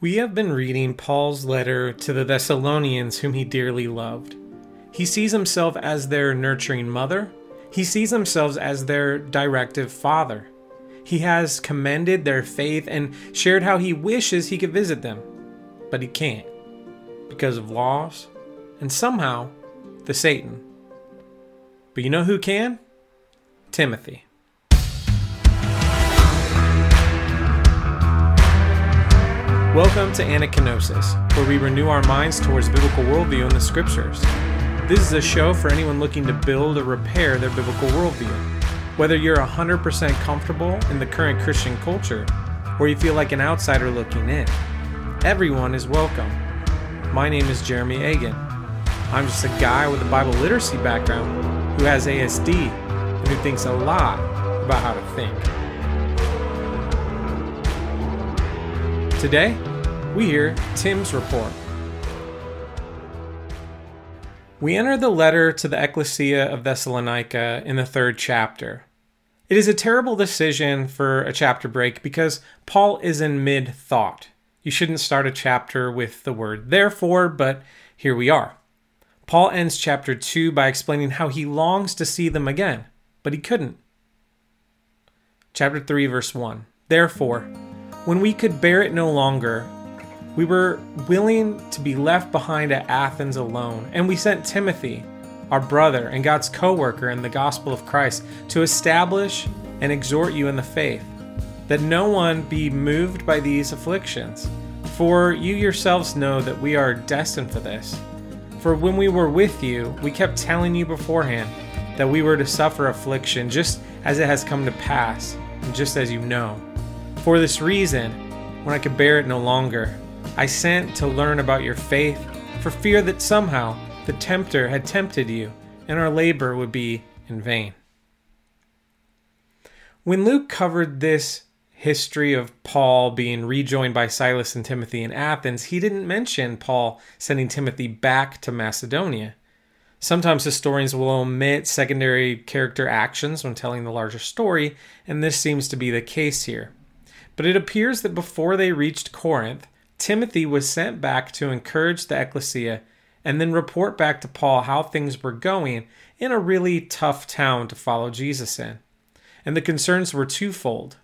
We have been reading Paul's letter to the Thessalonians, whom he dearly loved. He sees himself as their nurturing mother, he sees himself as their directive father. He has commended their faith and shared how he wishes he could visit them, but he can't because of laws and somehow the Satan. But you know who can? Timothy. Welcome to Anakainosis, where we renew our minds towards biblical worldview in the scriptures. This is a show for anyone looking to build or repair their biblical worldview. Whether you're 100% comfortable in the current Christian culture, or you feel like an outsider looking in, everyone is welcome. My name is Jeremy Eagan. I'm just a guy with a Bible literacy background who has ASD and who thinks a lot about how to think. Today, we hear Tim's report. We enter the letter to the Ecclesia of Thessalonica in the third chapter. It is a terrible decision for a chapter break because Paul is in mid thought. You shouldn't start a chapter with the word therefore, but here we are. Paul ends chapter 2 by explaining how he longs to see them again, but he couldn't. Chapter 3, verse 1 Therefore, when we could bear it no longer, we were willing to be left behind at Athens alone, and we sent Timothy, our brother and God's co worker in the gospel of Christ, to establish and exhort you in the faith, that no one be moved by these afflictions. For you yourselves know that we are destined for this. For when we were with you, we kept telling you beforehand that we were to suffer affliction, just as it has come to pass, and just as you know. For this reason, when I could bear it no longer, I sent to learn about your faith, for fear that somehow the tempter had tempted you, and our labor would be in vain. When Luke covered this history of Paul being rejoined by Silas and Timothy in Athens, he didn't mention Paul sending Timothy back to Macedonia. Sometimes historians will omit secondary character actions when telling the larger story, and this seems to be the case here. But it appears that before they reached Corinth, Timothy was sent back to encourage the ecclesia and then report back to Paul how things were going in a really tough town to follow Jesus in. And the concerns were twofold.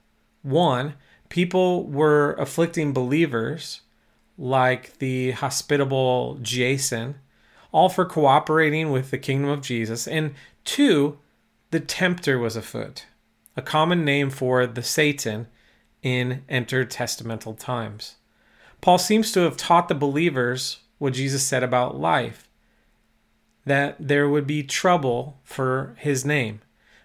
One, people were afflicting believers, like the hospitable Jason, all for cooperating with the kingdom of Jesus. And two, the tempter was afoot, a common name for the Satan in intertestamental times. Paul seems to have taught the believers what Jesus said about life that there would be trouble for his name.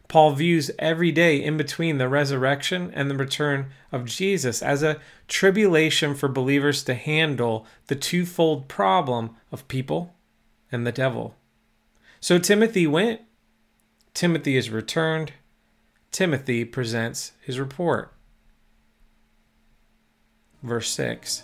Paul views every day in between the resurrection and the return of Jesus as a tribulation for believers to handle the twofold problem of people and the devil. So Timothy went, Timothy is returned, Timothy presents his report. Verse 6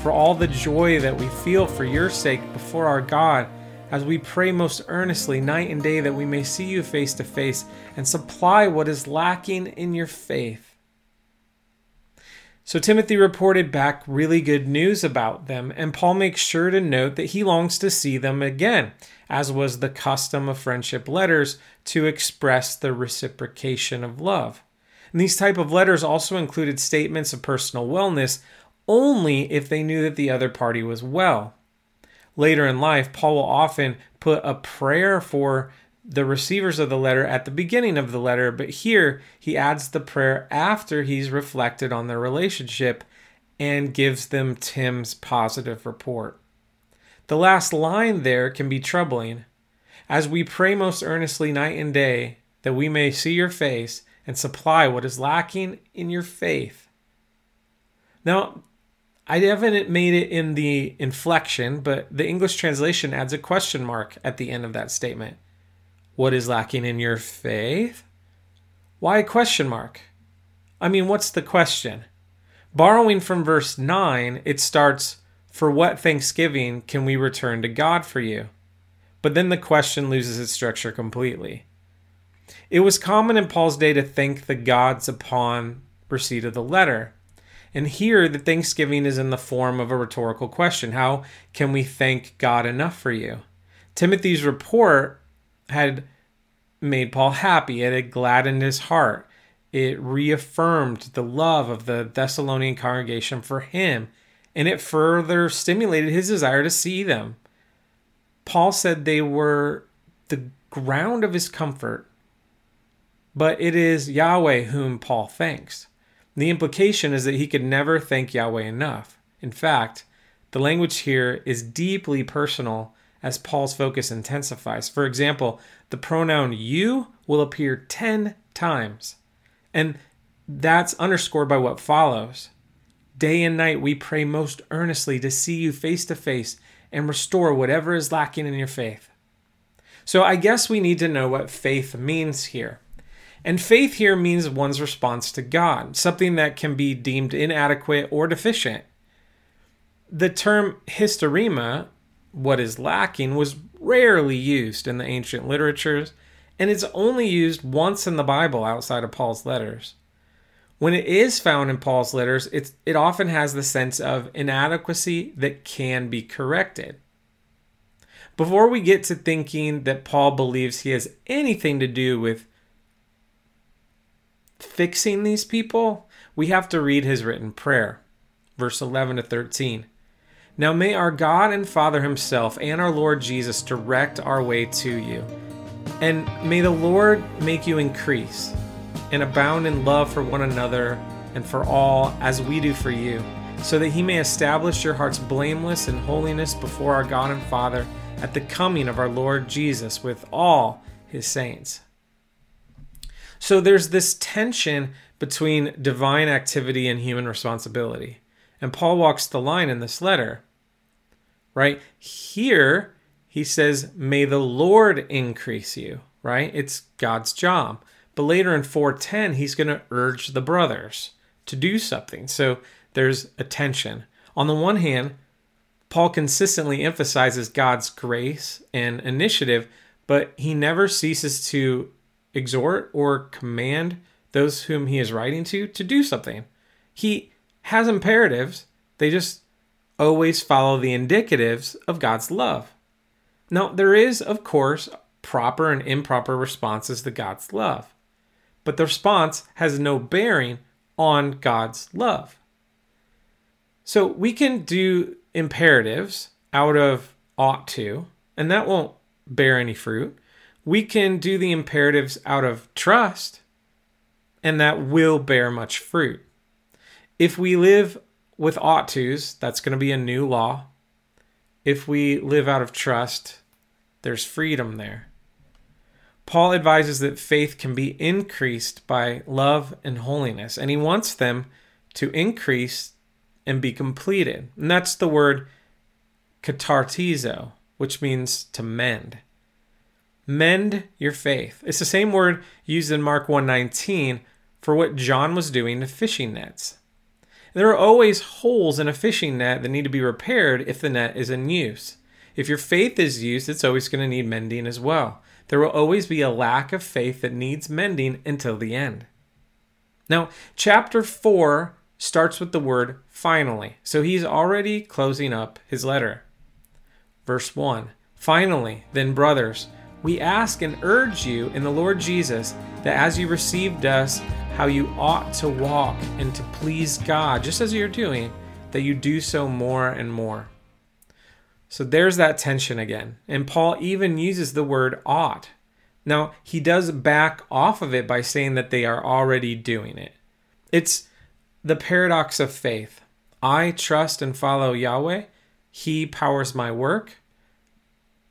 For all the joy that we feel for your sake before our God, as we pray most earnestly night and day that we may see you face to face and supply what is lacking in your faith. So Timothy reported back really good news about them, and Paul makes sure to note that he longs to see them again, as was the custom of friendship letters to express the reciprocation of love. And these type of letters also included statements of personal wellness only if they knew that the other party was well. Later in life, Paul will often put a prayer for the receivers of the letter at the beginning of the letter, but here he adds the prayer after he's reflected on their relationship and gives them Tim's positive report. The last line there can be troubling. As we pray most earnestly night and day that we may see your face and supply what is lacking in your faith. Now, I haven't made it in the inflection, but the English translation adds a question mark at the end of that statement. What is lacking in your faith? Why a question mark? I mean, what's the question? Borrowing from verse 9, it starts, For what thanksgiving can we return to God for you? But then the question loses its structure completely. It was common in Paul's day to thank the gods upon receipt of the letter. And here, the thanksgiving is in the form of a rhetorical question How can we thank God enough for you? Timothy's report had made Paul happy, it had gladdened his heart. It reaffirmed the love of the Thessalonian congregation for him, and it further stimulated his desire to see them. Paul said they were the ground of his comfort, but it is Yahweh whom Paul thanks. The implication is that he could never thank Yahweh enough. In fact, the language here is deeply personal as Paul's focus intensifies. For example, the pronoun you will appear 10 times. And that's underscored by what follows. Day and night we pray most earnestly to see you face to face and restore whatever is lacking in your faith. So I guess we need to know what faith means here. And faith here means one's response to God, something that can be deemed inadequate or deficient. The term hysterema, what is lacking, was rarely used in the ancient literatures, and it's only used once in the Bible outside of Paul's letters. When it is found in Paul's letters, it's, it often has the sense of inadequacy that can be corrected. Before we get to thinking that Paul believes he has anything to do with fixing these people, we have to read his written prayer. Verse 11 to 13. Now may our God and Father Himself and our Lord Jesus direct our way to you. And may the Lord make you increase and abound in love for one another and for all as we do for you, so that He may establish your hearts blameless in holiness before our God and Father at the coming of our Lord Jesus with all His saints. So there's this tension between divine activity and human responsibility. And Paul walks the line in this letter. Right? Here, he says, May the Lord increase you, right? It's God's job. But later in 410, he's going to urge the brothers to do something. So there's a tension. On the one hand, Paul consistently emphasizes God's grace and initiative, but he never ceases to exhort or command those whom he is writing to to do something. He has imperatives, they just always follow the indicatives of God's love. Now, there is, of course, proper and improper responses to God's love, but the response has no bearing on God's love. So we can do imperatives out of ought to, and that won't bear any fruit we can do the imperatives out of trust, and that will bear much fruit. If we live with ought tos, that's going to be a new law. If we live out of trust, there's freedom there. Paul advises that faith can be increased by love and holiness, and he wants them to increase and be completed. And that's the word katartizo, which means to mend mend your faith. It's the same word used in Mark 1:19 for what John was doing to fishing nets. There are always holes in a fishing net that need to be repaired if the net is in use. If your faith is used, it's always going to need mending as well. There will always be a lack of faith that needs mending until the end. Now, chapter 4 starts with the word finally. So he's already closing up his letter. Verse 1 Finally, then, brothers, we ask and urge you in the Lord Jesus that as you received us, how you ought to walk and to please God, just as you're doing, that you do so more and more. So there's that tension again. And Paul even uses the word ought. Now, he does back off of it by saying that they are already doing it. It's the paradox of faith. I trust and follow Yahweh, He powers my work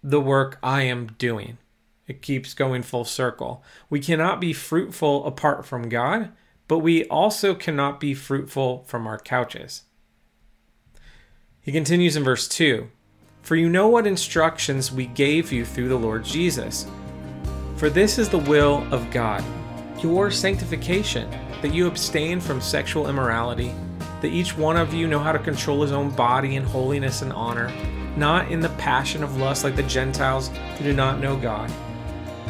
the work I am doing. It keeps going full circle. We cannot be fruitful apart from God, but we also cannot be fruitful from our couches. He continues in verse 2 For you know what instructions we gave you through the Lord Jesus. For this is the will of God, your sanctification, that you abstain from sexual immorality, that each one of you know how to control his own body in holiness and honor, not in the passion of lust like the Gentiles who do not know God.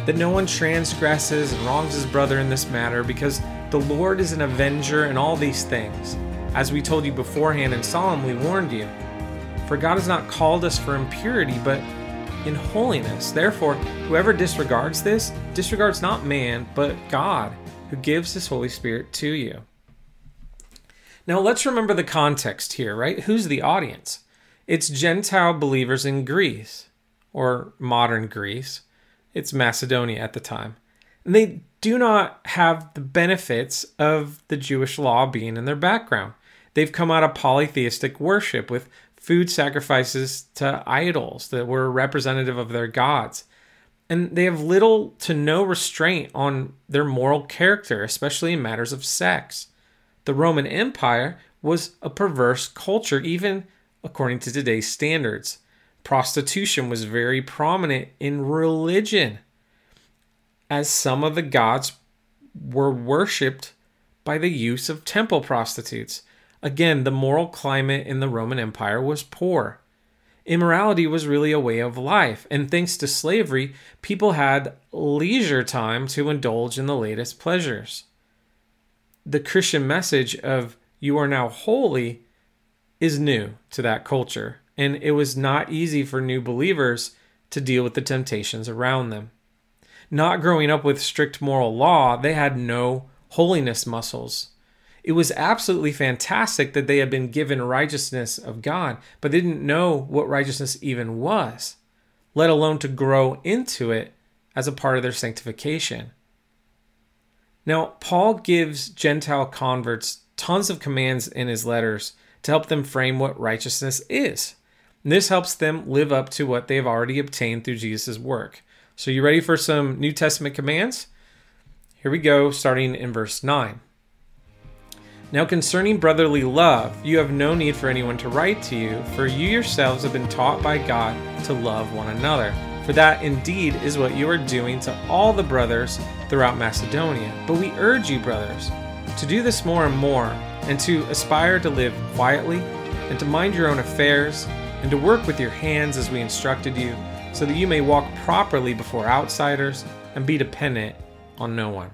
That no one transgresses and wrongs his brother in this matter, because the Lord is an avenger in all these things, as we told you beforehand and solemnly warned you. For God has not called us for impurity, but in holiness. Therefore, whoever disregards this disregards not man, but God, who gives his Holy Spirit to you. Now, let's remember the context here, right? Who's the audience? It's Gentile believers in Greece, or modern Greece. It's Macedonia at the time. And they do not have the benefits of the Jewish law being in their background. They've come out of polytheistic worship with food sacrifices to idols that were representative of their gods. And they have little to no restraint on their moral character, especially in matters of sex. The Roman Empire was a perverse culture, even according to today's standards. Prostitution was very prominent in religion, as some of the gods were worshipped by the use of temple prostitutes. Again, the moral climate in the Roman Empire was poor. Immorality was really a way of life, and thanks to slavery, people had leisure time to indulge in the latest pleasures. The Christian message of you are now holy is new to that culture, and it was not easy for new believers to deal with the temptations around them. Not growing up with strict moral law, they had no holiness muscles. It was absolutely fantastic that they had been given righteousness of God, but they didn't know what righteousness even was, let alone to grow into it as a part of their sanctification. Now, Paul gives Gentile converts tons of commands in his letters to help them frame what righteousness is. And this helps them live up to what they've already obtained through Jesus' work. So, you ready for some New Testament commands? Here we go, starting in verse 9. Now, concerning brotherly love, you have no need for anyone to write to you, for you yourselves have been taught by God to love one another. For that indeed is what you are doing to all the brothers throughout Macedonia. But we urge you, brothers, to do this more and more, and to aspire to live quietly, and to mind your own affairs, and to work with your hands as we instructed you, so that you may walk properly before outsiders and be dependent on no one.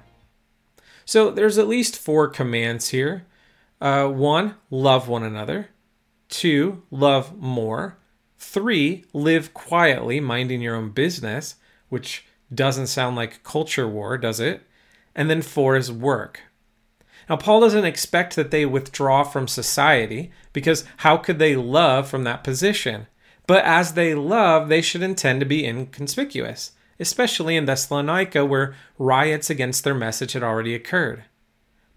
So there's at least four commands here. Uh, one, love one another. Two, love more. Three, live quietly, minding your own business, which doesn't sound like culture war, does it? And then four is work. Now, Paul doesn't expect that they withdraw from society because how could they love from that position? But as they love, they should intend to be inconspicuous especially in Thessalonica, where riots against their message had already occurred.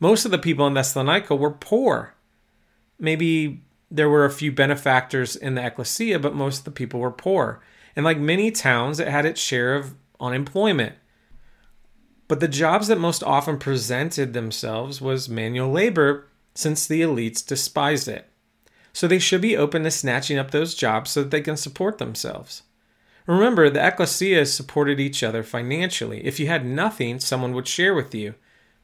Most of the people in Thessalonica were poor. Maybe there were a few benefactors in the ecclesia, but most of the people were poor. And like many towns, it had its share of unemployment. But the jobs that most often presented themselves was manual labor, since the elites despised it. So they should be open to snatching up those jobs so that they can support themselves. Remember, the ecclesia supported each other financially. If you had nothing, someone would share with you.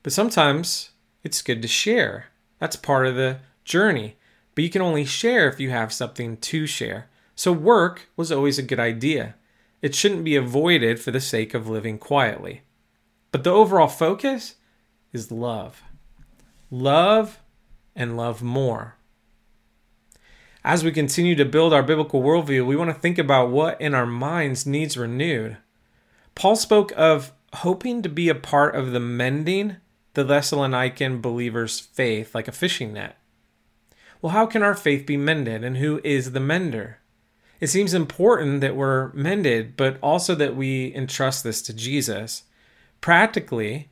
But sometimes it's good to share. That's part of the journey. But you can only share if you have something to share. So work was always a good idea. It shouldn't be avoided for the sake of living quietly. But the overall focus is love. Love and love more as we continue to build our biblical worldview, we want to think about what in our minds needs renewed. Paul spoke of hoping to be a part of the mending the Thessalonican believers' faith like a fishing net. Well, how can our faith be mended, and who is the mender? It seems important that we're mended, but also that we entrust this to Jesus. Practically,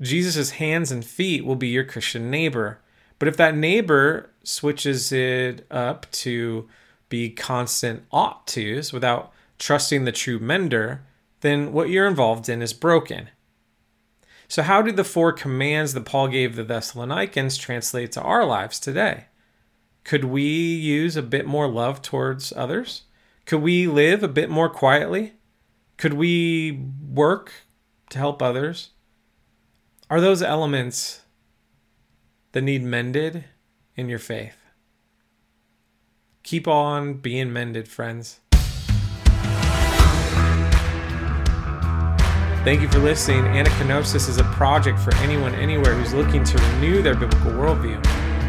Jesus' hands and feet will be your Christian neighbor. But if that neighbor switches it up to be constant ought tos without trusting the true mender, then what you're involved in is broken. So, how do the four commands that Paul gave the Thessalonians translate to our lives today? Could we use a bit more love towards others? Could we live a bit more quietly? Could we work to help others? Are those elements that need mended in your faith? Keep on being mended, friends. Thank you for listening. Anakainosis is a project for anyone anywhere who's looking to renew their biblical worldview.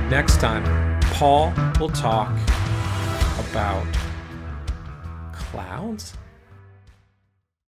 Next time, Paul will talk about clouds?